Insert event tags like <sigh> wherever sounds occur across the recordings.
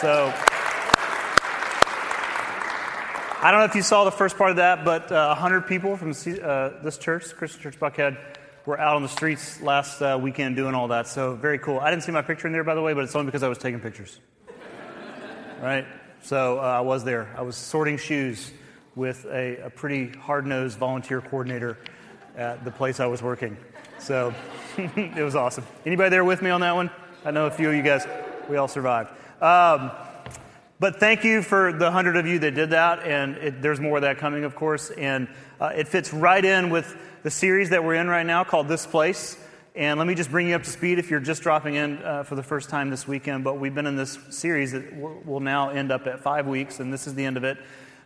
So. I don't know if you saw the first part of that, but uh, 100 people from uh, this church, Christian Church Buckhead, were out on the streets last uh, weekend doing all that. So very cool. I didn't see my picture in there, by the way, but it's only because I was taking pictures. <laughs> right? So uh, I was there. I was sorting shoes with a, a pretty hard nosed volunteer coordinator at the place I was working. So <laughs> it was awesome. Anybody there with me on that one? I know a few of you guys. We all survived. Um, but thank you for the hundred of you that did that, and it, there's more of that coming, of course. And uh, it fits right in with the series that we're in right now called This Place. And let me just bring you up to speed if you're just dropping in uh, for the first time this weekend. But we've been in this series that will now end up at five weeks, and this is the end of it.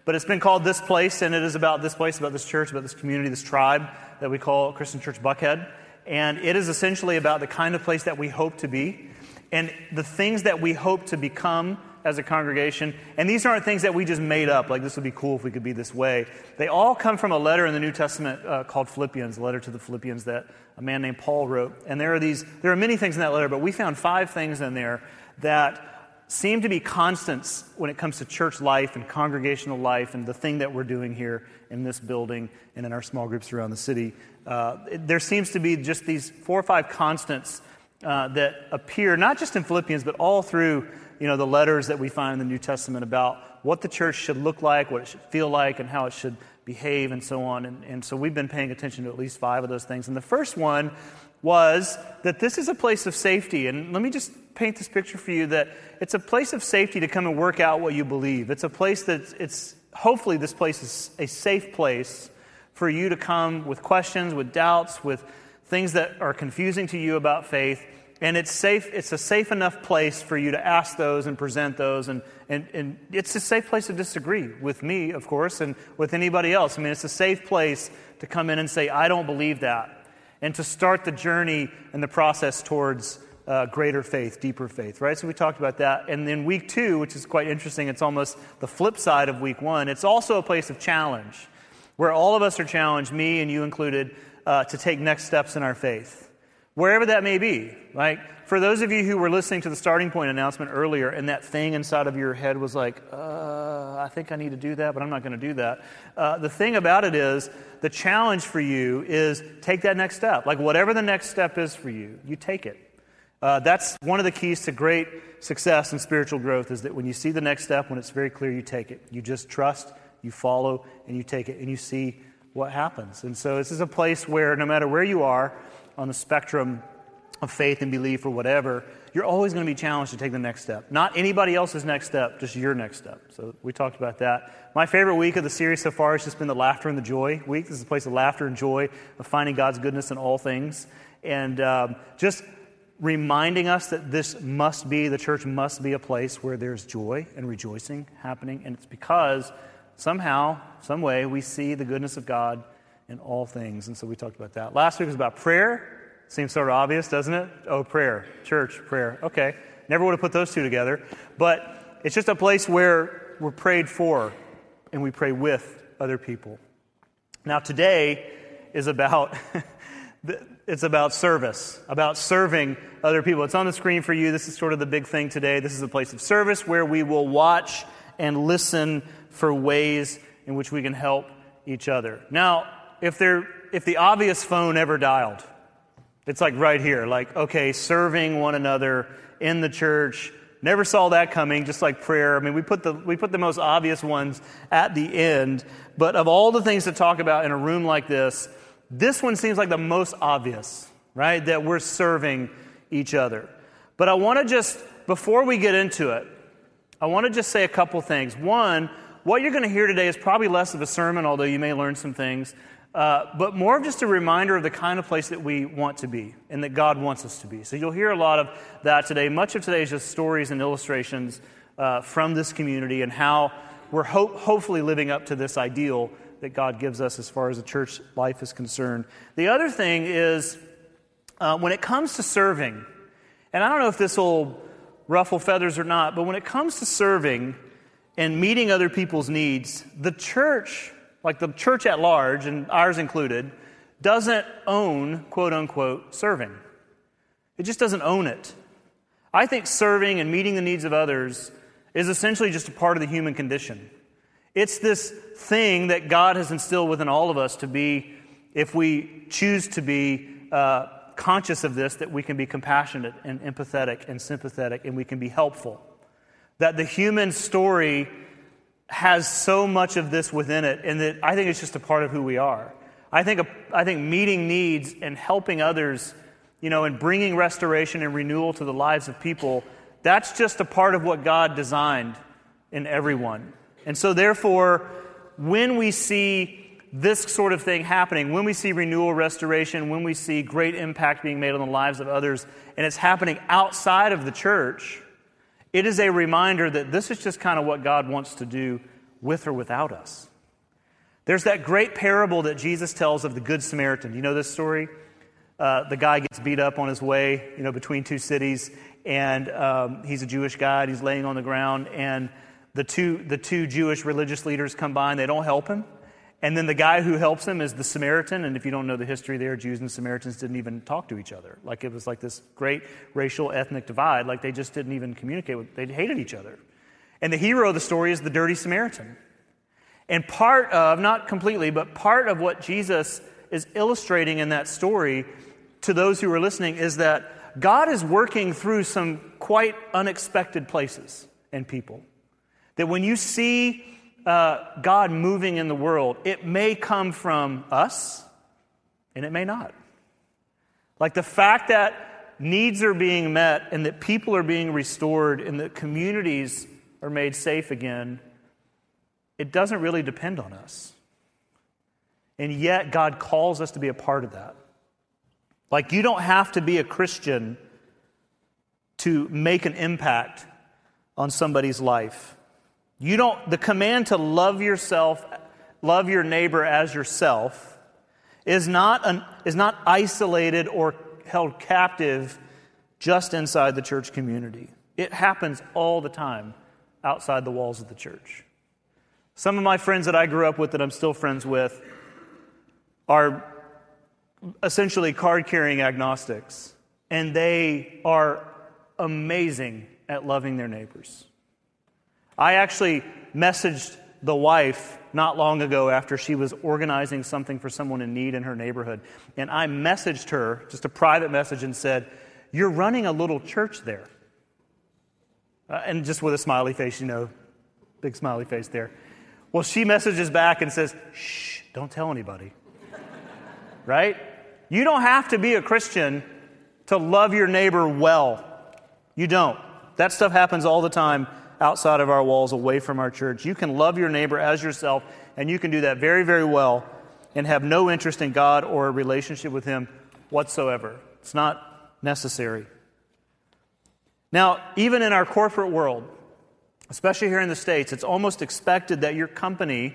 But it's been called This Place, and it is about this place, about this church, about this community, this tribe that we call Christian Church Buckhead. And it is essentially about the kind of place that we hope to be and the things that we hope to become as a congregation. And these aren't things that we just made up, like this would be cool if we could be this way. They all come from a letter in the New Testament uh, called Philippians, a letter to the Philippians that a man named Paul wrote. And there are these, there are many things in that letter, but we found five things in there that seem to be constants when it comes to church life and congregational life and the thing that we're doing here in this building and in our small groups around the city. Uh, there seems to be just these four or five constants uh, that appear not just in Philippians, but all through you know, the letters that we find in the New Testament about what the church should look like, what it should feel like, and how it should behave, and so on. And, and so we've been paying attention to at least five of those things. And the first one was that this is a place of safety. And let me just paint this picture for you that it's a place of safety to come and work out what you believe. It's a place that it's hopefully this place is a safe place for you to come with questions, with doubts, with things that are confusing to you about faith and it's safe it's a safe enough place for you to ask those and present those and, and, and it's a safe place to disagree with me of course and with anybody else. I mean it's a safe place to come in and say i don't believe that and to start the journey and the process towards uh, greater faith deeper faith right? So we talked about that. And then week two which is quite interesting it's almost the flip side of week one it's also a place of challenge where all of us are challenged me and you included uh, to take next steps in our faith wherever that may be. Like, for those of you who were listening to the starting point announcement earlier and that thing inside of your head was like, uh, I think I need to do that, but I'm not going to do that. Uh, the thing about it is, the challenge for you is take that next step. Like, whatever the next step is for you, you take it. Uh, that's one of the keys to great success and spiritual growth is that when you see the next step, when it's very clear, you take it. You just trust, you follow, and you take it, and you see what happens. And so, this is a place where no matter where you are, on the spectrum of faith and belief or whatever, you're always going to be challenged to take the next step. Not anybody else's next step, just your next step. So we talked about that. My favorite week of the series so far has just been the laughter and the joy week. This is a place of laughter and joy, of finding God's goodness in all things. And um, just reminding us that this must be, the church must be a place where there's joy and rejoicing happening. And it's because somehow, some way, we see the goodness of God in all things. And so we talked about that. Last week was about prayer. Seems sort of obvious, doesn't it? Oh, prayer, church, prayer. Okay. Never would have put those two together. But it's just a place where we're prayed for and we pray with other people. Now, today is about. <laughs> it's about service, about serving other people. It's on the screen for you. This is sort of the big thing today. This is a place of service where we will watch and listen for ways in which we can help each other. Now, if, there, if the obvious phone ever dialed, it's like right here, like, okay, serving one another in the church. Never saw that coming, just like prayer. I mean, we put, the, we put the most obvious ones at the end. But of all the things to talk about in a room like this, this one seems like the most obvious, right? That we're serving each other. But I want to just, before we get into it, I want to just say a couple things. One, what you're going to hear today is probably less of a sermon, although you may learn some things. Uh, but more of just a reminder of the kind of place that we want to be and that God wants us to be. So you'll hear a lot of that today. Much of today is just stories and illustrations uh, from this community and how we're ho- hopefully living up to this ideal that God gives us as far as the church life is concerned. The other thing is uh, when it comes to serving, and I don't know if this will ruffle feathers or not, but when it comes to serving and meeting other people's needs, the church like the church at large, and ours included, doesn't own, quote unquote, serving. It just doesn't own it. I think serving and meeting the needs of others is essentially just a part of the human condition. It's this thing that God has instilled within all of us to be, if we choose to be uh, conscious of this, that we can be compassionate and empathetic and sympathetic and we can be helpful. That the human story has so much of this within it, and that I think it's just a part of who we are. I think, I think meeting needs and helping others, you know, and bringing restoration and renewal to the lives of people, that's just a part of what God designed in everyone. And so, therefore, when we see this sort of thing happening, when we see renewal, restoration, when we see great impact being made on the lives of others, and it's happening outside of the church, it is a reminder that this is just kind of what God wants to do with or without us. There's that great parable that Jesus tells of the Good Samaritan. You know this story? Uh, the guy gets beat up on his way, you know, between two cities, and um, he's a Jewish guy. He's laying on the ground, and the two, the two Jewish religious leaders come by and they don't help him. And then the guy who helps him is the Samaritan. And if you don't know the history there, Jews and Samaritans didn't even talk to each other. Like it was like this great racial ethnic divide. Like they just didn't even communicate with, they hated each other. And the hero of the story is the dirty Samaritan. And part of, not completely, but part of what Jesus is illustrating in that story to those who are listening is that God is working through some quite unexpected places and people. That when you see uh, God moving in the world, it may come from us and it may not. Like the fact that needs are being met and that people are being restored and that communities are made safe again, it doesn't really depend on us. And yet, God calls us to be a part of that. Like, you don't have to be a Christian to make an impact on somebody's life. You don't, the command to love yourself, love your neighbor as yourself, is not, an, is not isolated or held captive just inside the church community. It happens all the time outside the walls of the church. Some of my friends that I grew up with that I'm still friends with are essentially card carrying agnostics, and they are amazing at loving their neighbors. I actually messaged the wife not long ago after she was organizing something for someone in need in her neighborhood. And I messaged her, just a private message, and said, You're running a little church there. Uh, and just with a smiley face, you know, big smiley face there. Well, she messages back and says, Shh, don't tell anybody. <laughs> right? You don't have to be a Christian to love your neighbor well. You don't. That stuff happens all the time outside of our walls, away from our church. You can love your neighbor as yourself, and you can do that very, very well and have no interest in God or a relationship with Him whatsoever. It's not necessary. Now, even in our corporate world, especially here in the States, it's almost expected that your company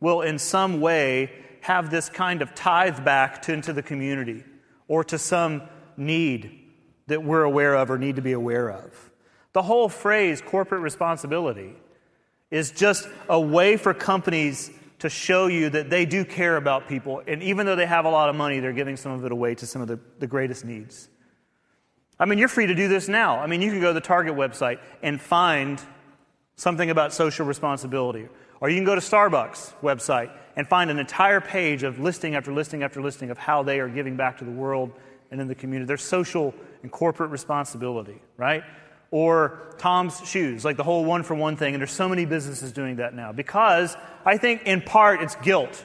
will, in some way, have this kind of tithe back to, into the community or to some need that we're aware of or need to be aware of. The whole phrase corporate responsibility is just a way for companies to show you that they do care about people. And even though they have a lot of money, they're giving some of it away to some of the, the greatest needs. I mean, you're free to do this now. I mean, you can go to the Target website and find something about social responsibility. Or you can go to Starbucks website and find an entire page of listing after listing after listing of how they are giving back to the world and in the community. Their social and corporate responsibility, right? Or Tom's Shoes, like the whole one for one thing. And there's so many businesses doing that now because I think in part it's guilt.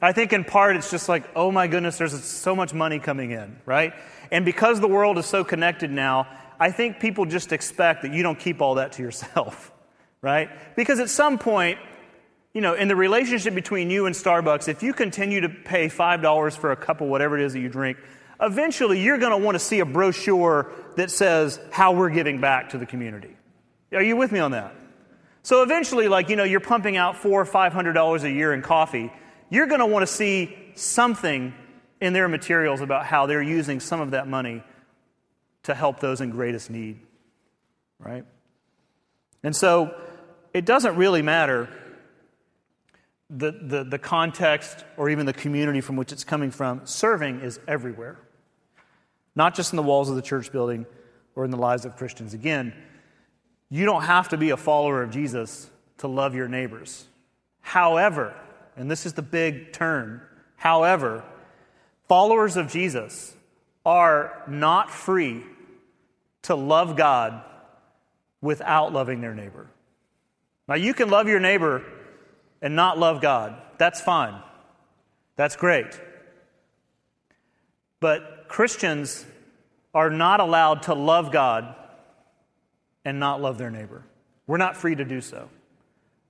I think in part it's just like, oh my goodness, there's so much money coming in, right? And because the world is so connected now, I think people just expect that you don't keep all that to yourself, <laughs> right? Because at some point, you know, in the relationship between you and Starbucks, if you continue to pay $5 for a cup of whatever it is that you drink, eventually you're going to want to see a brochure that says how we're giving back to the community. Are you with me on that? So eventually, like, you know, you're pumping out four or five hundred dollars a year in coffee, you're going to want to see something in their materials about how they're using some of that money to help those in greatest need. Right? And so it doesn't really matter the, the, the context or even the community from which it's coming from. Serving is everywhere not just in the walls of the church building or in the lives of Christians. Again, you don't have to be a follower of Jesus to love your neighbors. However, and this is the big turn, however, followers of Jesus are not free to love God without loving their neighbor. Now, you can love your neighbor and not love God. That's fine. That's great. But Christians are not allowed to love God and not love their neighbor. We're not free to do so.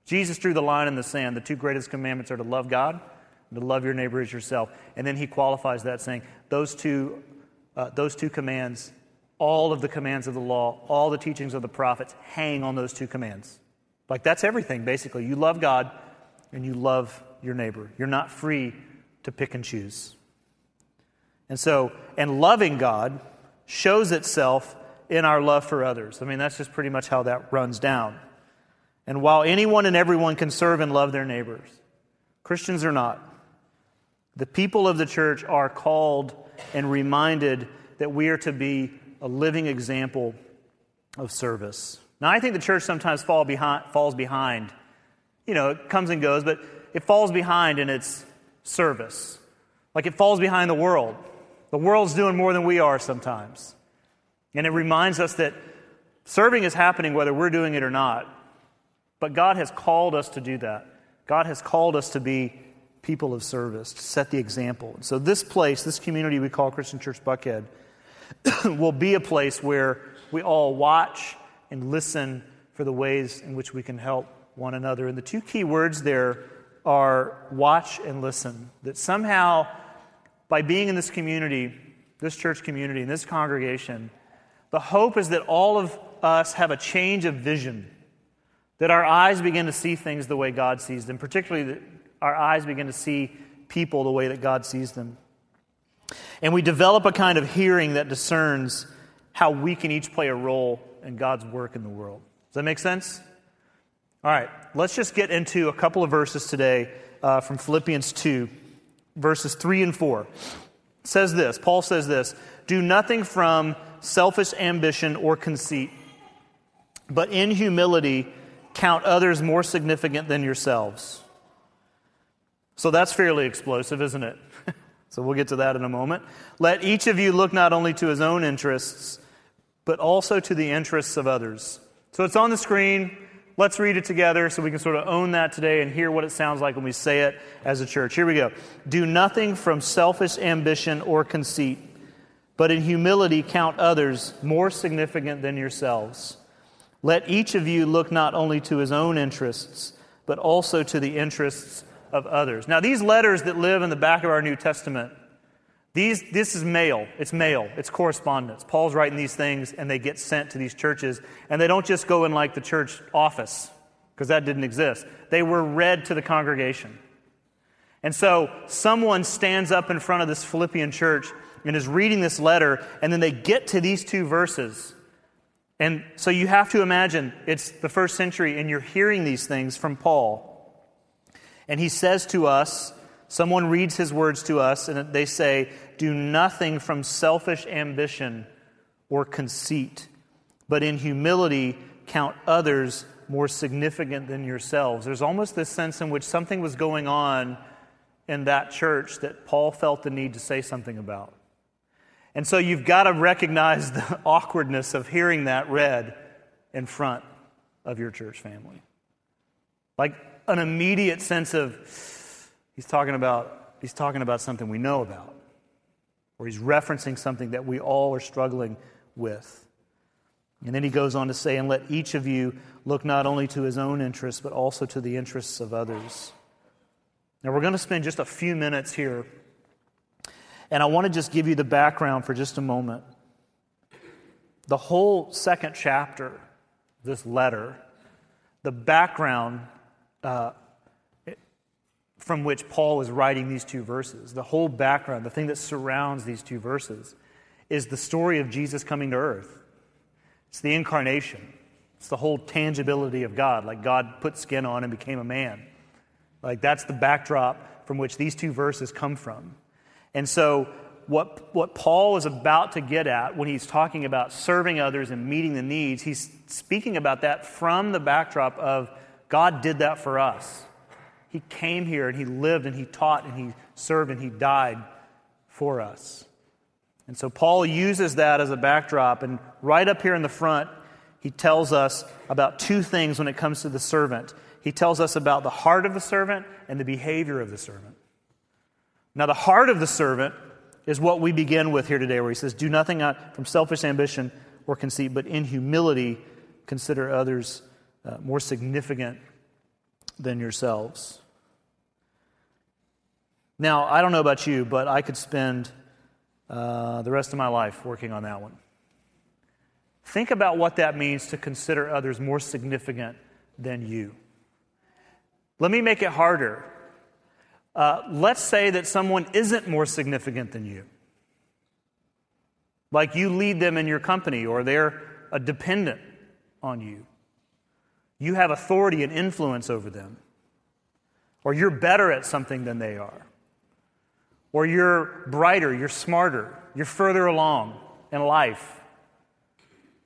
Jesus drew the line in the sand. The two greatest commandments are to love God and to love your neighbor as yourself. And then he qualifies that saying, those two, uh, those two commands, all of the commands of the law, all the teachings of the prophets hang on those two commands. Like that's everything, basically. You love God and you love your neighbor. You're not free to pick and choose. And so, and loving God shows itself in our love for others. I mean, that's just pretty much how that runs down. And while anyone and everyone can serve and love their neighbors, Christians are not. The people of the church are called and reminded that we are to be a living example of service. Now, I think the church sometimes fall behind, falls behind. You know, it comes and goes, but it falls behind in its service. Like it falls behind the world. The world's doing more than we are sometimes. And it reminds us that serving is happening whether we're doing it or not. But God has called us to do that. God has called us to be people of service, to set the example. So, this place, this community we call Christian Church Buckhead, <coughs> will be a place where we all watch and listen for the ways in which we can help one another. And the two key words there are watch and listen. That somehow, by being in this community, this church community, in this congregation, the hope is that all of us have a change of vision, that our eyes begin to see things the way God sees them, particularly that our eyes begin to see people the way that God sees them. And we develop a kind of hearing that discerns how we can each play a role in God's work in the world. Does that make sense? All right, let's just get into a couple of verses today uh, from Philippians 2, verses 3 and 4. Says this Paul says this Do nothing from selfish ambition or conceit, but in humility count others more significant than yourselves. So that's fairly explosive, isn't it? <laughs> so we'll get to that in a moment. Let each of you look not only to his own interests, but also to the interests of others. So it's on the screen. Let's read it together so we can sort of own that today and hear what it sounds like when we say it as a church. Here we go. Do nothing from selfish ambition or conceit but in humility count others more significant than yourselves. Let each of you look not only to his own interests, but also to the interests of others. Now, these letters that live in the back of our New Testament, these, this is mail. It's mail. It's correspondence. Paul's writing these things, and they get sent to these churches, and they don't just go in like the church office, because that didn't exist. They were read to the congregation. And so, someone stands up in front of this Philippian church and is reading this letter, and then they get to these two verses. And so you have to imagine it's the first century, and you're hearing these things from Paul. And he says to us, someone reads his words to us, and they say, Do nothing from selfish ambition or conceit, but in humility count others more significant than yourselves. There's almost this sense in which something was going on in that church that Paul felt the need to say something about. And so you've got to recognize the <laughs> awkwardness of hearing that read in front of your church family. Like an immediate sense of he's talking about he's talking about something we know about or he's referencing something that we all are struggling with. And then he goes on to say, and let each of you look not only to his own interests, but also to the interests of others. Now, we're going to spend just a few minutes here and I want to just give you the background for just a moment. The whole second chapter, this letter, the background uh, from which Paul is writing these two verses, the whole background, the thing that surrounds these two verses, is the story of Jesus coming to earth. It's the incarnation, it's the whole tangibility of God, like God put skin on and became a man. Like that's the backdrop from which these two verses come from. And so what, what Paul is about to get at when he's talking about serving others and meeting the needs, he's speaking about that from the backdrop of God did that for us. He came here and he lived and he taught and he served and he died for us. And so Paul uses that as a backdrop. And right up here in the front, he tells us about two things when it comes to the servant. He tells us about the heart of the servant and the behavior of the servant. Now, the heart of the servant is what we begin with here today, where he says, Do nothing from selfish ambition or conceit, but in humility consider others uh, more significant than yourselves. Now, I don't know about you, but I could spend uh, the rest of my life working on that one. Think about what that means to consider others more significant than you. Let me make it harder. Uh, let's say that someone isn't more significant than you. Like you lead them in your company, or they're a dependent on you. You have authority and influence over them. Or you're better at something than they are. Or you're brighter, you're smarter, you're further along in life.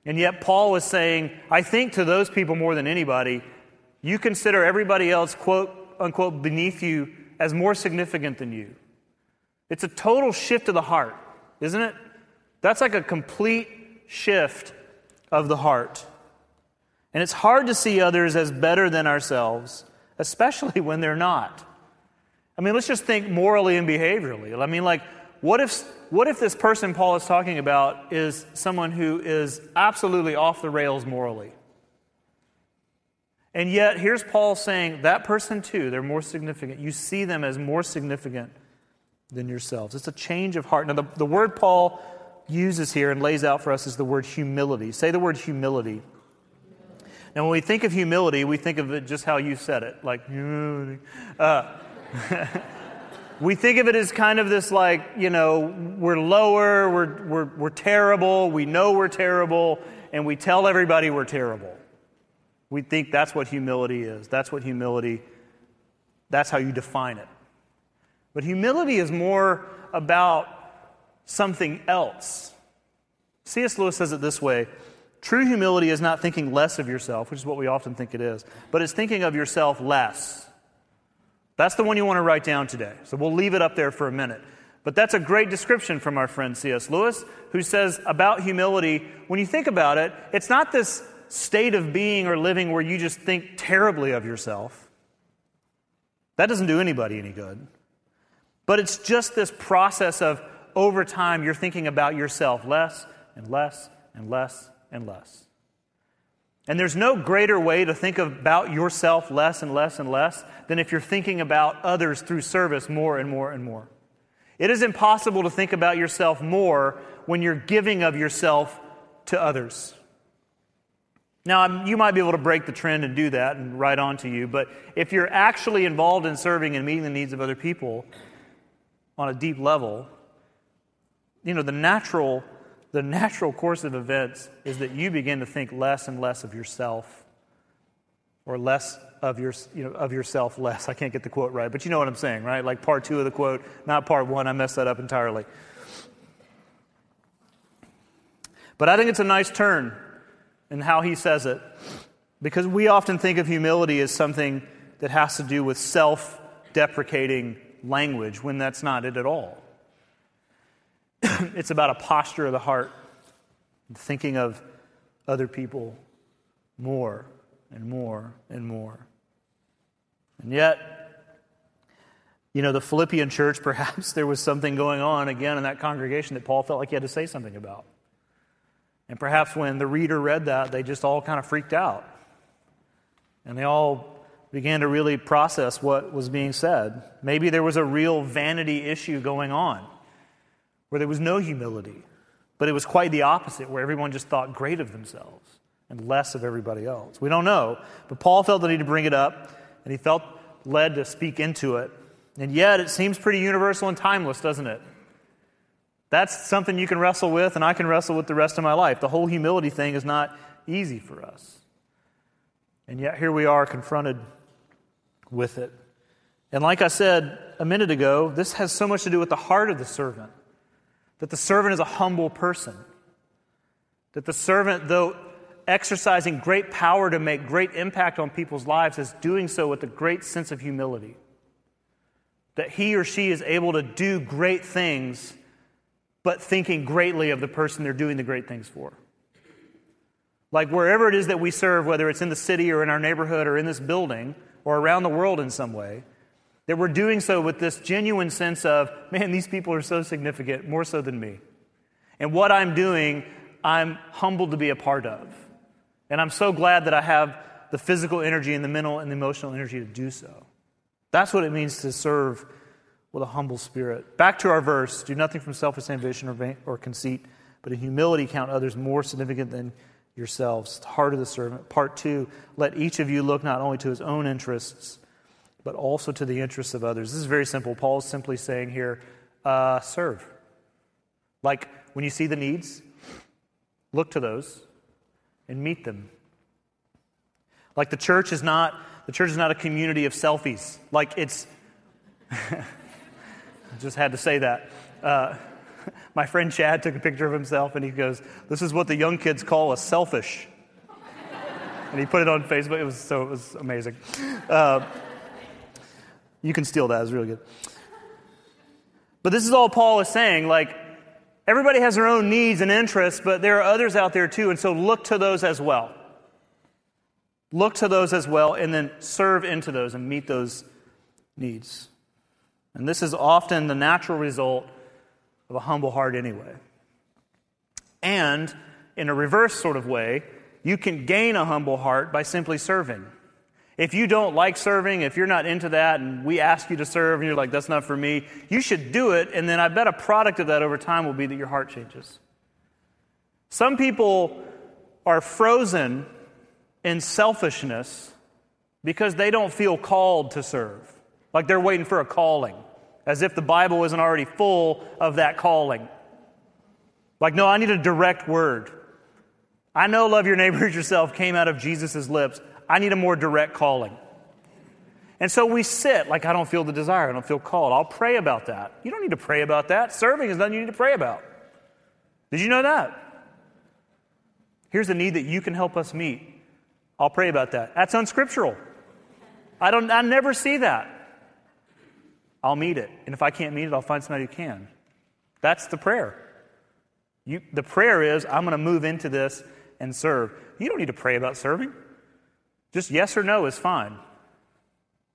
And yet, Paul was saying, I think to those people more than anybody, you consider everybody else, quote unquote, beneath you as more significant than you. It's a total shift of the heart, isn't it? That's like a complete shift of the heart. And it's hard to see others as better than ourselves, especially when they're not. I mean, let's just think morally and behaviorally. I mean, like, what if, what if this person Paul is talking about is someone who is absolutely off the rails morally? And yet, here's Paul saying that person too, they're more significant. You see them as more significant than yourselves. It's a change of heart. Now, the, the word Paul uses here and lays out for us is the word humility. Say the word humility. Now, when we think of humility, we think of it just how you said it, like humility. Uh, <laughs> we think of it as kind of this like, you know, we're lower, we're, we're, we're terrible, we know we're terrible, and we tell everybody we're terrible. We think that's what humility is. That's what humility, that's how you define it. But humility is more about something else. C.S. Lewis says it this way True humility is not thinking less of yourself, which is what we often think it is, but it's thinking of yourself less. That's the one you want to write down today. So we'll leave it up there for a minute. But that's a great description from our friend C.S. Lewis, who says about humility, when you think about it, it's not this state of being or living where you just think terribly of yourself. That doesn't do anybody any good. But it's just this process of over time you're thinking about yourself less and less and less and less. And there's no greater way to think about yourself less and less and less than if you're thinking about others through service more and more and more. It is impossible to think about yourself more when you're giving of yourself to others. Now, you might be able to break the trend and do that and right on to you, but if you're actually involved in serving and meeting the needs of other people on a deep level, you know, the natural the natural course of events is that you begin to think less and less of yourself or less of, your, you know, of yourself less. I can't get the quote right, but you know what I'm saying, right? Like part two of the quote, not part one. I messed that up entirely. But I think it's a nice turn in how he says it because we often think of humility as something that has to do with self deprecating language when that's not it at all. <coughs> it's about a posture of the heart, thinking of other people more and more and more. And yet, you know, the Philippian church, <laughs> perhaps there was something going on again in that congregation that Paul felt like he had to say something about. And perhaps when the reader read that, they just all kind of freaked out. And they all began to really process what was being said. Maybe there was a real vanity issue going on where there was no humility, but it was quite the opposite, where everyone just thought great of themselves and less of everybody else. We don't know, but Paul felt the need to bring it up, and he felt led to speak into it. And yet, it seems pretty universal and timeless, doesn't it? That's something you can wrestle with, and I can wrestle with the rest of my life. The whole humility thing is not easy for us. And yet, here we are confronted with it. And like I said a minute ago, this has so much to do with the heart of the servant. That the servant is a humble person, that the servant, though exercising great power to make great impact on people's lives, is doing so with a great sense of humility. That he or she is able to do great things, but thinking greatly of the person they're doing the great things for. Like wherever it is that we serve, whether it's in the city or in our neighborhood or in this building or around the world in some way, that we're doing so with this genuine sense of, man, these people are so significant, more so than me. And what I'm doing, I'm humbled to be a part of. And I'm so glad that I have the physical energy and the mental and the emotional energy to do so. That's what it means to serve with a humble spirit. Back to our verse do nothing from selfish ambition or, vain, or conceit, but in humility count others more significant than yourselves. The heart of the servant. Part two, let each of you look not only to his own interests, but also to the interests of others. This is very simple. Paul is simply saying here uh, serve. Like when you see the needs, look to those and meet them. Like the church is not the church is not a community of selfies. Like it's <laughs> just had to say that. Uh, <laughs> my friend Chad took a picture of himself and he goes, This is what the young kids call a selfish. <laughs> and he put it on Facebook. It was so it was amazing. Uh, you can steal that, it's really good. But this is all Paul is saying. Like, everybody has their own needs and interests, but there are others out there too, and so look to those as well. Look to those as well, and then serve into those and meet those needs. And this is often the natural result of a humble heart, anyway. And in a reverse sort of way, you can gain a humble heart by simply serving. If you don't like serving, if you're not into that, and we ask you to serve, and you're like, that's not for me, you should do it, and then I bet a product of that over time will be that your heart changes. Some people are frozen in selfishness because they don't feel called to serve, like they're waiting for a calling, as if the Bible isn't already full of that calling. Like, no, I need a direct word. I know love your neighbor as yourself came out of Jesus' lips. I need a more direct calling. And so we sit like, I don't feel the desire. I don't feel called. I'll pray about that. You don't need to pray about that. Serving is nothing you need to pray about. Did you know that? Here's a need that you can help us meet. I'll pray about that. That's unscriptural. I don't I never see that. I'll meet it. And if I can't meet it, I'll find somebody who can. That's the prayer. You, the prayer is, I'm going to move into this and serve. You don't need to pray about serving. Just yes or no is fine.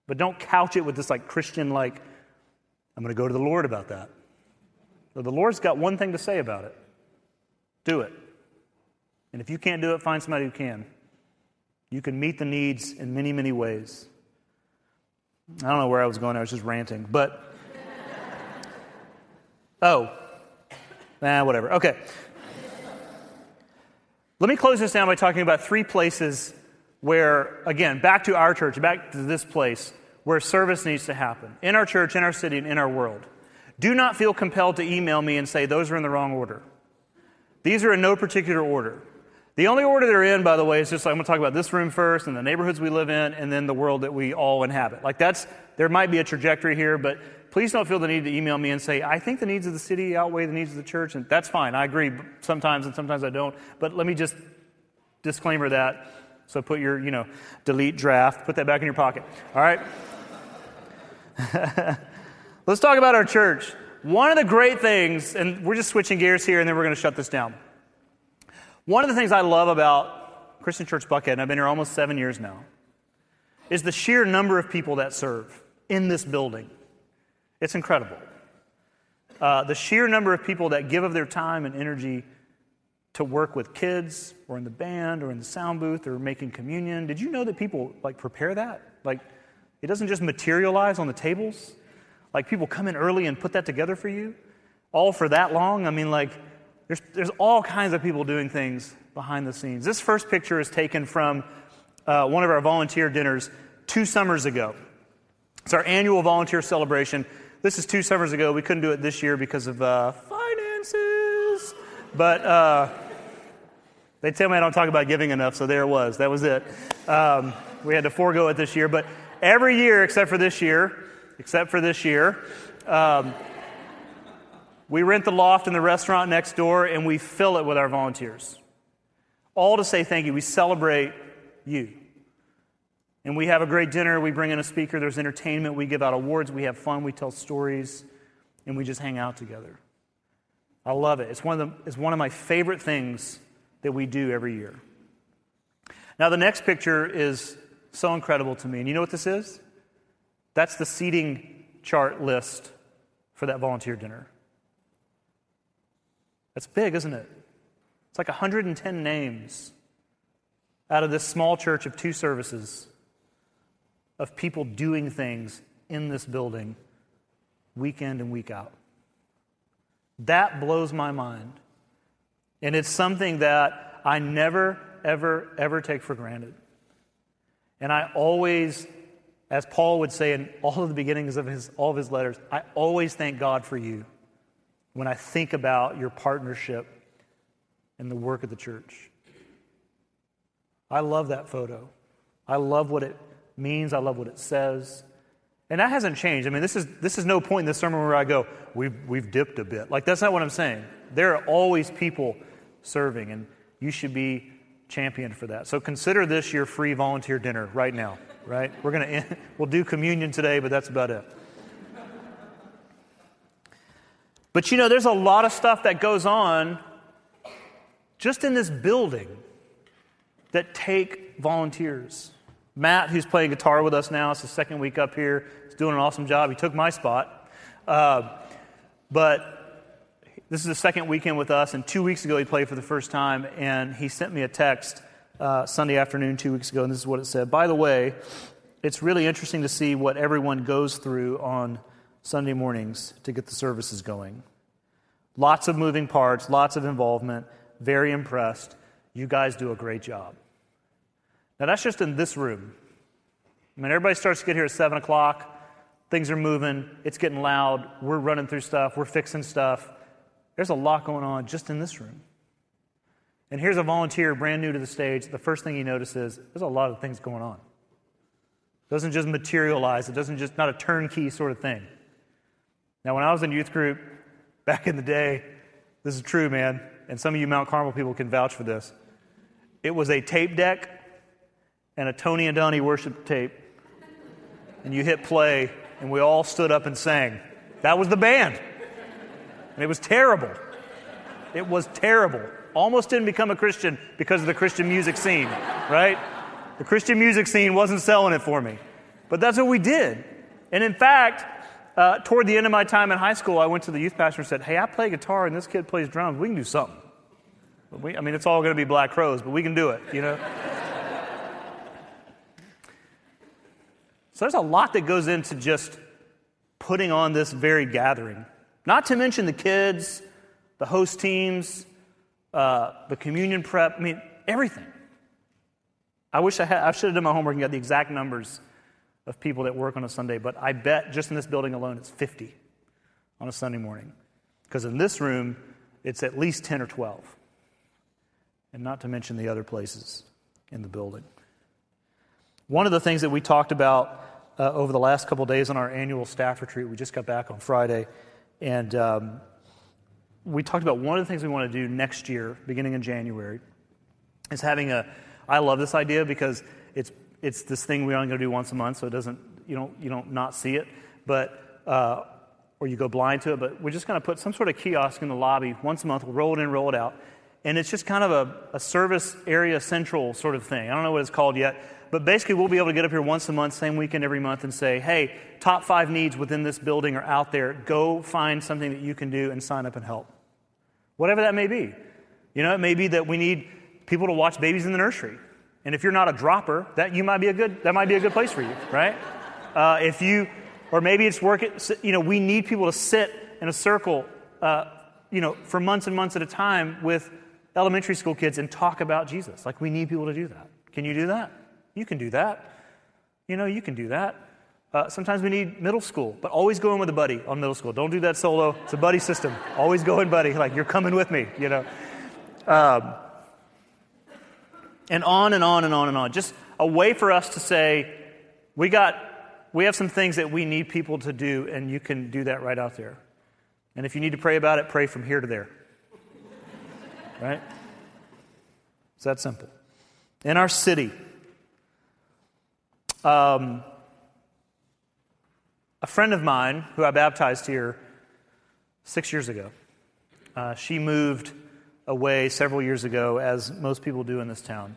But don't couch it with this like Christian, like, I'm going to go to the Lord about that. The Lord's got one thing to say about it do it. And if you can't do it, find somebody who can. You can meet the needs in many, many ways. I don't know where I was going, I was just ranting. But, <laughs> oh, nah, whatever. Okay. Let me close this down by talking about three places where, again, back to our church, back to this place where service needs to happen in our church, in our city, and in our world. Do not feel compelled to email me and say those are in the wrong order. These are in no particular order. The only order they're in, by the way, is just like I'm going to talk about this room first, and the neighborhoods we live in, and then the world that we all inhabit. Like that's there might be a trajectory here, but please don't feel the need to email me and say I think the needs of the city outweigh the needs of the church, and that's fine. I agree sometimes, and sometimes I don't. But let me just disclaimer that so put your, you know, delete draft, put that back in your pocket. All right? <laughs> Let's talk about our church. One of the great things, and we're just switching gears here and then we're going to shut this down. One of the things I love about Christian Church Buckhead, and I've been here almost seven years now, is the sheer number of people that serve in this building. It's incredible. Uh, the sheer number of people that give of their time and energy to work with kids or in the band or in the sound booth or making communion. Did you know that people like prepare that? Like it doesn't just materialize on the tables. Like people come in early and put that together for you, all for that long. I mean, like there's there's all kinds of people doing things behind the scenes. This first picture is taken from uh, one of our volunteer dinners two summers ago. It's our annual volunteer celebration. This is two summers ago. We couldn't do it this year because of uh, finances, but. Uh, they tell me I don't talk about giving enough, so there it was. That was it. Um, we had to forego it this year, but every year except for this year, except for this year, um, We rent the loft in the restaurant next door and we fill it with our volunteers. All to say thank you. We celebrate you. And we have a great dinner. We bring in a speaker. There's entertainment. We give out awards. We have fun. We tell stories. And we just hang out together. I love it. It's one of, the, it's one of my favorite things that we do every year. Now, the next picture is so incredible to me. And you know what this is? That's the seating chart list for that volunteer dinner. That's big, isn't it? It's like 110 names out of this small church of two services of people doing things in this building week in and week out. That blows my mind. And it's something that I never, ever, ever take for granted. And I always, as Paul would say in all of the beginnings of his, all of his letters, I always thank God for you when I think about your partnership in the work of the church. I love that photo. I love what it means. I love what it says. And that hasn't changed. I mean, this is, this is no point in this sermon where I go, we've, we've dipped a bit. Like, that's not what I'm saying. There are always people serving, and you should be championed for that. So consider this your free volunteer dinner right now, right? We're going <laughs> to, we'll do communion today, but that's about it. But you know, there's a lot of stuff that goes on just in this building that take volunteers. Matt, who's playing guitar with us now, it's the second week up here. He's doing an awesome job. He took my spot. Uh, but this is the second weekend with us, and two weeks ago he played for the first time, and he sent me a text uh, Sunday afternoon two weeks ago, and this is what it said. By the way, it's really interesting to see what everyone goes through on Sunday mornings to get the services going. Lots of moving parts, lots of involvement, very impressed. You guys do a great job. Now, that's just in this room. I mean, everybody starts to get here at 7 o'clock. Things are moving. It's getting loud. We're running through stuff. We're fixing stuff. There's a lot going on just in this room. And here's a volunteer brand new to the stage. The first thing he notices there's a lot of things going on. It doesn't just materialize, it doesn't just, not a turnkey sort of thing. Now, when I was in youth group back in the day, this is true, man, and some of you Mount Carmel people can vouch for this. It was a tape deck and a Tony and Donnie worship tape, and you hit play, and we all stood up and sang. That was the band. And it was terrible. It was terrible. Almost didn't become a Christian because of the Christian music scene, right? The Christian music scene wasn't selling it for me. But that's what we did. And in fact, uh, toward the end of my time in high school, I went to the youth pastor and said, Hey, I play guitar and this kid plays drums. We can do something. We, I mean, it's all going to be Black Crowes, but we can do it, you know? So there's a lot that goes into just putting on this very gathering. Not to mention the kids, the host teams, uh, the communion prep. I mean, everything. I wish I had, I should have done my homework and got the exact numbers of people that work on a Sunday, but I bet just in this building alone it's 50 on a Sunday morning. Because in this room, it's at least 10 or 12. And not to mention the other places in the building. One of the things that we talked about uh, over the last couple days on our annual staff retreat. We just got back on Friday, and um, we talked about one of the things we want to do next year, beginning in January, is having a. I love this idea because it's it's this thing we're only going to do once a month, so it doesn't you don't you don't not see it, but. Uh, or you go blind to it, but we're just going to put some sort of kiosk in the lobby once a month. We'll roll it in, roll it out. And it's just kind of a, a service area central sort of thing. I don't know what it's called yet, but basically, we'll be able to get up here once a month, same weekend every month, and say, hey, top five needs within this building are out there. Go find something that you can do and sign up and help. Whatever that may be. You know, it may be that we need people to watch babies in the nursery. And if you're not a dropper, that you might be a good that might be a good place for you, right? Uh, if you, or maybe it's work. You know, we need people to sit in a circle, uh, you know, for months and months at a time with elementary school kids and talk about Jesus. Like we need people to do that. Can you do that? You can do that. You know, you can do that. Uh, sometimes we need middle school, but always go in with a buddy on middle school. Don't do that solo. It's a buddy system. Always go in, buddy. Like, you're coming with me, you know. Um, and on and on and on and on. Just a way for us to say, we got, we have some things that we need people to do, and you can do that right out there. And if you need to pray about it, pray from here to there. right? It's that simple. In our city, um, a friend of mine who I baptized here six years ago, uh, she moved away several years ago, as most people do in this town.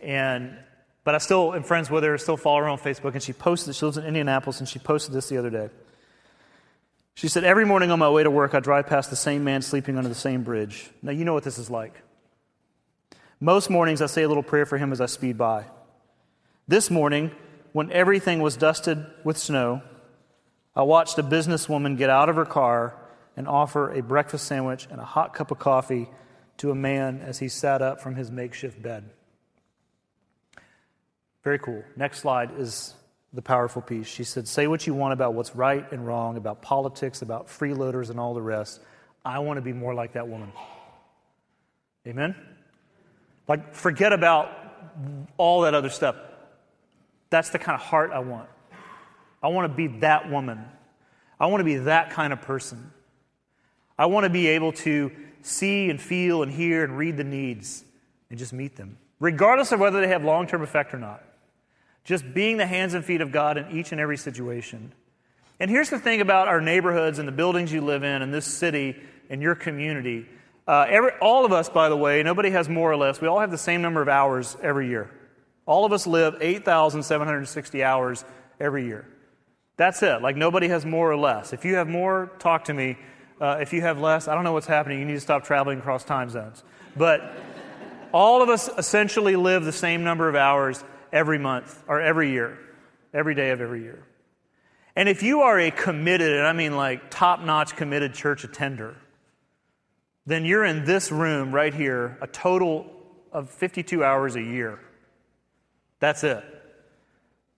And but I still am friends with her, still follow her on Facebook, and she posted, she lives in Indianapolis, and she posted this the other day. She said, Every morning on my way to work, I drive past the same man sleeping under the same bridge. Now, you know what this is like. Most mornings, I say a little prayer for him as I speed by. This morning, when everything was dusted with snow, I watched a businesswoman get out of her car and offer a breakfast sandwich and a hot cup of coffee to a man as he sat up from his makeshift bed. Very cool. Next slide is the powerful piece. She said, Say what you want about what's right and wrong, about politics, about freeloaders, and all the rest. I want to be more like that woman. Amen? Like, forget about all that other stuff. That's the kind of heart I want. I want to be that woman. I want to be that kind of person. I want to be able to see and feel and hear and read the needs and just meet them, regardless of whether they have long term effect or not. Just being the hands and feet of God in each and every situation. And here's the thing about our neighborhoods and the buildings you live in and this city and your community. Uh, every, all of us, by the way, nobody has more or less. We all have the same number of hours every year. All of us live 8,760 hours every year. That's it. Like nobody has more or less. If you have more, talk to me. Uh, if you have less, I don't know what's happening. You need to stop traveling across time zones. But all of us essentially live the same number of hours every month or every year, every day of every year. And if you are a committed, and I mean like top notch committed church attender, then you're in this room right here a total of 52 hours a year. That's it.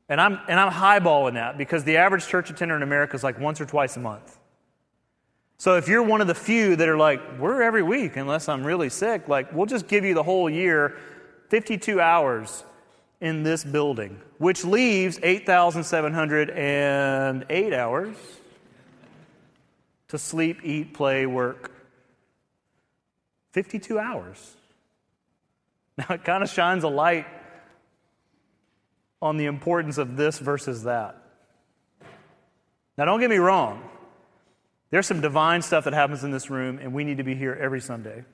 And I'm, and I'm highballing that because the average church attender in America is like once or twice a month. So if you're one of the few that are like, we're every week unless I'm really sick, like, we'll just give you the whole year, 52 hours in this building, which leaves 8,708 hours to sleep, eat, play, work. 52 hours. <laughs> Now, it kind of shines a light on the importance of this versus that. Now, don't get me wrong. There's some divine stuff that happens in this room, and we need to be here every Sunday.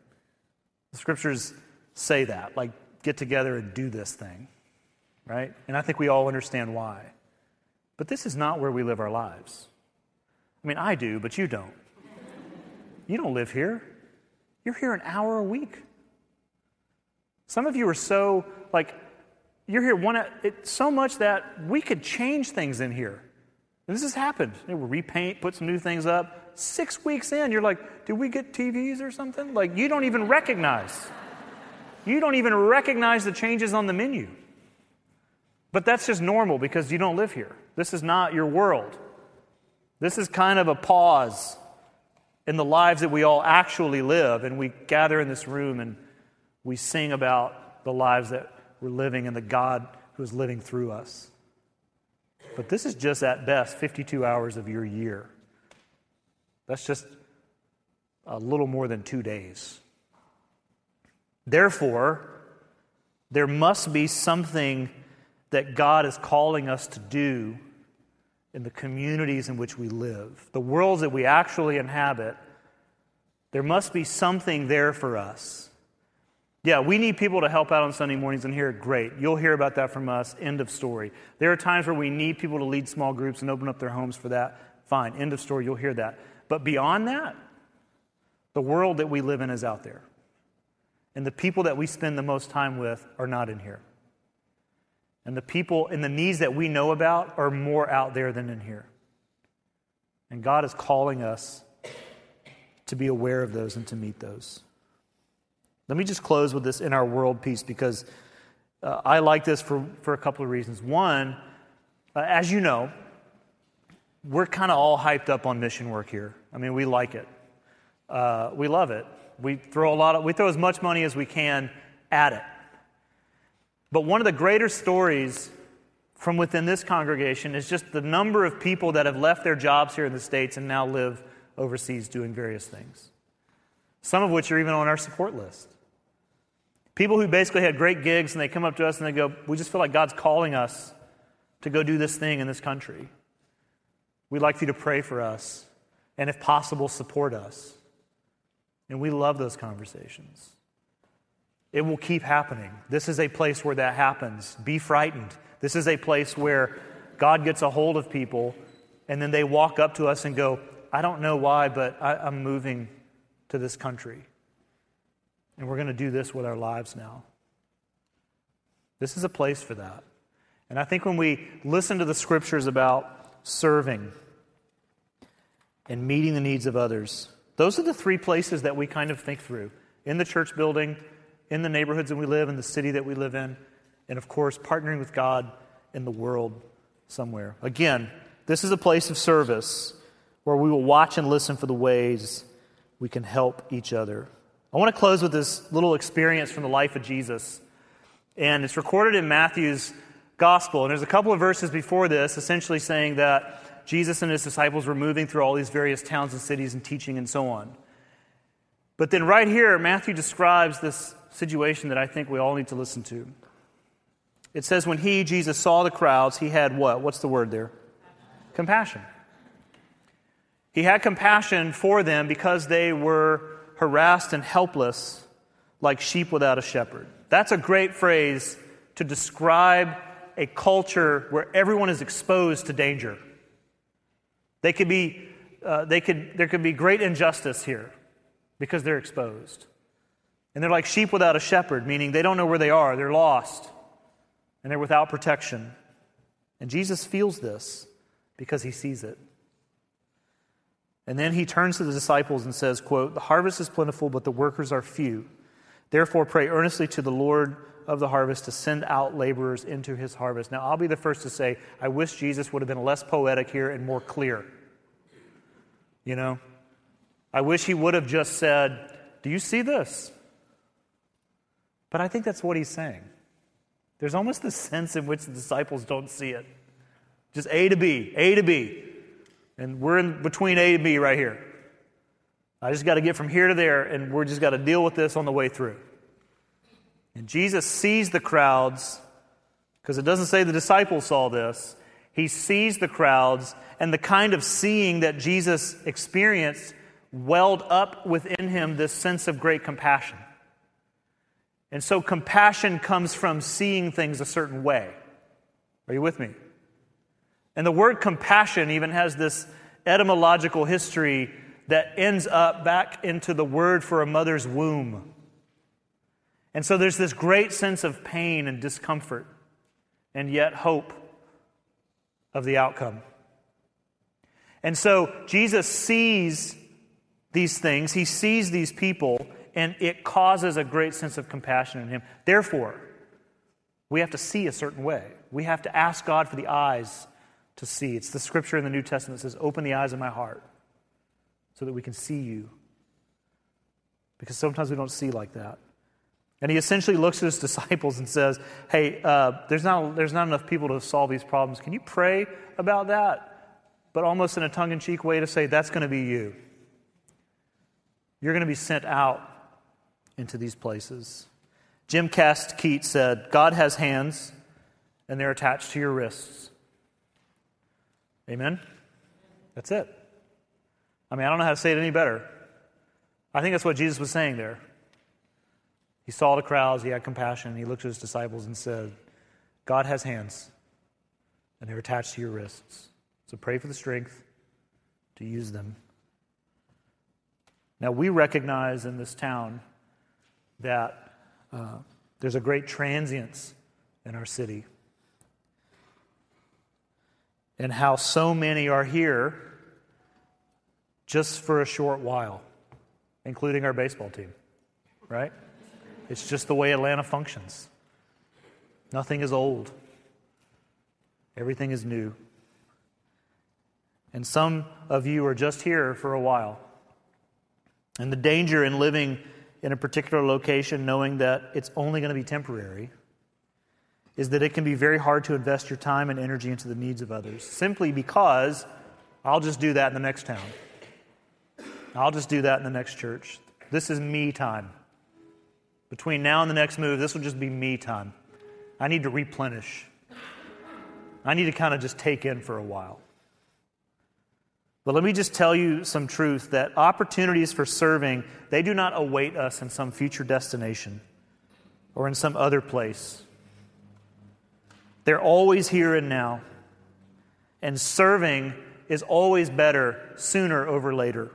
The scriptures say that, like, get together and do this thing right? And I think we all understand why. But this is not where we live our lives. I mean, I do, but you don't. You don't live here. You're here an hour a week. Some of you are so, like, you're here one, it, so much that we could change things in here. And this has happened. You know, we repaint, put some new things up. Six weeks in, you're like, did we get TVs or something? Like, you don't even recognize. You don't even recognize the changes on the menu. But that's just normal because you don't live here. This is not your world. This is kind of a pause in the lives that we all actually live, and we gather in this room and we sing about the lives that we're living and the God who is living through us. But this is just at best 52 hours of your year. That's just a little more than two days. Therefore, there must be something that God is calling us to do in the communities in which we live, the worlds that we actually inhabit, there must be something there for us. Yeah, we need people to help out on Sunday mornings and here. Great. You'll hear about that from us. End of story. There are times where we need people to lead small groups and open up their homes for that. Fine. End of story. You'll hear that. But beyond that, the world that we live in is out there. And the people that we spend the most time with are not in here. And the people and the needs that we know about are more out there than in here. And God is calling us to be aware of those and to meet those. Let me just close with this in our world piece because uh, I like this for, for a couple of reasons. One, uh, as you know, we're kind of all hyped up on mission work here. I mean, we like it. Uh, we love it. We throw a lot of, we throw as much money as we can at it. But one of the greater stories from within this congregation is just the number of people that have left their jobs here in the States and now live overseas doing various things, some of which are even on our support list. People who basically had great gigs and they come up to us and they go, We just feel like God's calling us to go do this thing in this country. We'd like for you to pray for us and, if possible, support us. And we love those conversations. It will keep happening. This is a place where that happens. Be frightened. This is a place where God gets a hold of people and then they walk up to us and go, I don't know why, but I, am moving to this country. And we're going to do this with our lives now. This is a place for that. And I think when we listen to the scriptures about serving and meeting the needs of others, those are the three places that we kind of think through in the church building, in the neighborhoods that we live, in the city that we live in, and of course, partnering with God in the world somewhere. Again, this is a place of service where we will watch and listen for the ways we can help each other. I want to close with this little experience from the life of Jesus. And it's recorded in Matthew's gospel. And there's a couple of verses before this essentially saying that Jesus and his disciples were moving through all these various towns and cities and teaching and so on. But then right here, Matthew describes this situation that I think we all need to listen to. It says, when he, Jesus, saw the crowds, he had what? What's the word there? Compassion. He had compassion for them because they were harassed and helpless like sheep without a shepherd. That's a great phrase to describe a culture where everyone is exposed to danger. They could be, uh, they could, there could be great injustice here because they're exposed. And they're like sheep without a shepherd, meaning they don't know where they are, they're lost, and they're without protection. And Jesus feels this because he sees it. And then he turns to the disciples and says, quote, "The harvest is plentiful, but the workers are few. Therefore pray earnestly to the Lord of the harvest to send out laborers into his harvest." Now, I'll be the first to say, I wish Jesus would have been less poetic here and more clear. You know, I wish he would have just said, "Do you see this?" But I think that's what he's saying. There's almost the sense in which the disciples don't see it. Just A to B, A to B. And we're in between A and B right here. I just got to get from here to there, and we're just got to deal with this on the way through. And Jesus sees the crowds, because it doesn't say the disciples saw this. He sees the crowds, and the kind of seeing that Jesus experienced welled up within him this sense of great compassion. And so compassion comes from seeing things a certain way. Are you with me? And the word compassion even has this etymological history that ends up back into the word for a mother's womb. And so there's this great sense of pain and discomfort, and yet hope of the outcome. And so Jesus sees these things, he sees these people, and it causes a great sense of compassion in him. Therefore, we have to see a certain way. We have to ask God for the eyes to see. It's the scripture in the New Testament that says, Open the eyes of my heart so that we can see you. Because sometimes we don't see like that. And he essentially looks at his <laughs> disciples and says, Hey, uh, there's, not, there's not enough people to solve these problems. Can you pray about that? But almost in a tongue in cheek way to say, That's going to be you. You're going to be sent out into these places. Jim Cast Keats said, God has hands, and they're attached to your wrists. Amen? That's it. I mean, I don't know how to say it any better. I think that's what Jesus was saying there. He saw the crowds, he had compassion, he looked at his disciples and said, God has hands, and they're attached to your wrists. So pray for the strength to use them. Now, we recognize in this town that uh, there's a great transience in our city and how so many are here just for a short while, including our baseball team, right? It's just the way Atlanta functions. Nothing is old, everything is new. And some of you are just here for a while. And the danger in living in a particular location, knowing that it's only going to be temporary, is that it can be very hard to invest your time and energy into the needs of others simply because I'll just do that in the next town. I'll just do that in the next church. This is me time. Between now and the next move, this will just be me time. I need to replenish. I need to kind of just take in for a while. But let me just tell you some truth that opportunities for serving, they do not await us in some future destination or in some other place. They're always here and now. And serving is always better sooner over later.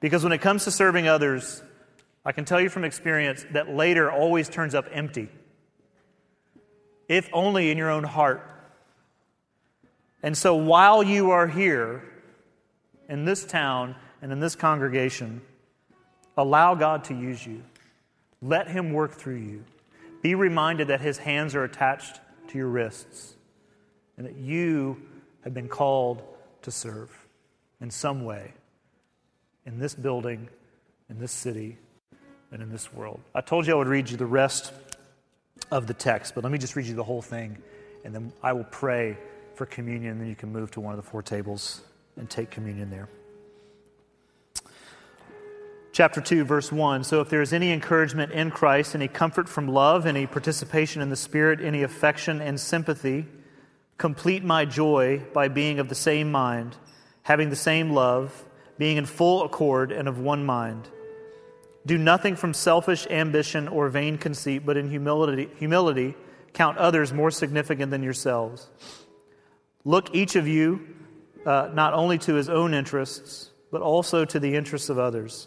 Because when it comes to serving others, I can tell you from experience that later always turns up empty, if only in your own heart. And so while you are here in this town and in this congregation, allow God to use you. Let Him work through you. Be reminded that His hands are attached to your wrists and that you have been called to serve in some way in this building, in this city, and in this world. I told you I would read you the rest of the text, but let me just read you the whole thing, and then I will pray for communion, and then you can move to one of the four tables and take communion there. Chapter 2, verse 1. So, if there is any encouragement in Christ, any comfort from love, any participation in the Spirit, any affection and sympathy, complete my joy by being of the same mind, having the same love, being in full accord and of one mind. Do nothing from selfish ambition or vain conceit, but in humility, humility count others more significant than yourselves. Look, each of you, uh, not only to his own interests, but also to the interests of others.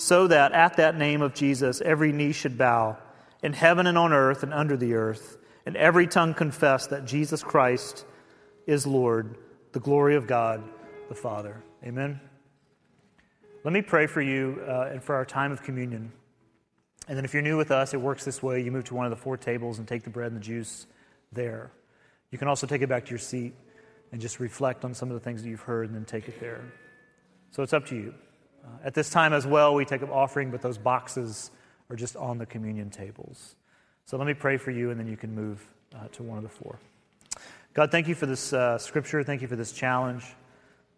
so that at that name of Jesus every knee should bow, in heaven and on earth and under the earth, and every tongue confess that Jesus Christ is Lord, the glory of God the Father. Amen. Let me pray for you uh, and for our time of communion. And then, if you're new with us, it works this way. You move to one of the four tables and take the bread and the juice there. You can also take it back to your seat and just reflect on some of the things that you've heard and then take it there. So it's up to you. Uh, at this time as well, we take up offering, but those boxes are just on the communion tables. So let me pray for you, and then you can move uh, to one of the four. God, thank you for this uh, scripture. Thank you for this challenge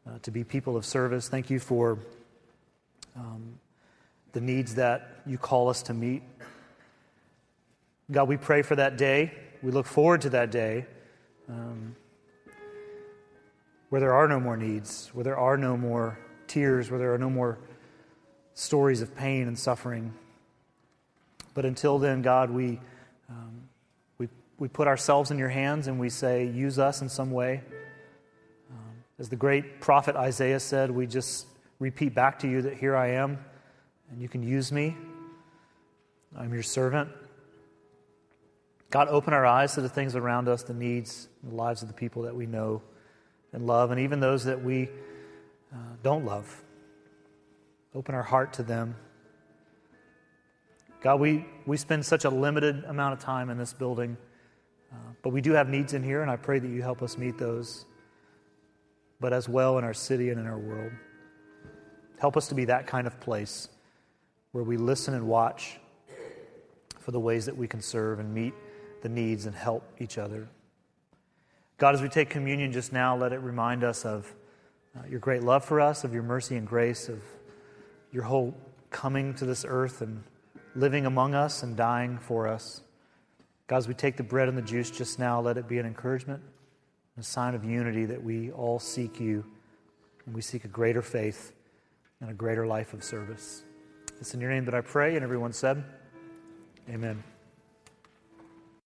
uh, to be people of service. Thank you for um, the needs that you call us to meet. God, we pray for that day. We look forward to that day. Um, where there are no more needs, where there are no more tears, where there are no more stories of pain and suffering. But until then, God, we, um, we, we put ourselves in your hands and we say, use us in some way. Um, as the great prophet Isaiah said, we just repeat back to you that here I am and you can use me. I'm your servant. God, open our eyes to the things around us, the needs, the lives of the people that we know and love, and even those that we uh, don't love. Open our heart to them. God, we, we spend such a limited amount of time in this building, uh, but we do have needs in here, and I pray that you help us meet those, but as well in our city and in our world. Help us to be that kind of place where we listen and watch for the ways that we can serve and meet the needs and help each other. God, as we take communion just now, let it remind us of uh, your great love for us, of your mercy and grace, of your whole coming to this earth and living among us and dying for us. God, as we take the bread and the juice just now, let it be an encouragement, a sign of unity that we all seek you and we seek a greater faith and a greater life of service. It's in your name that I pray, and everyone said, Amen.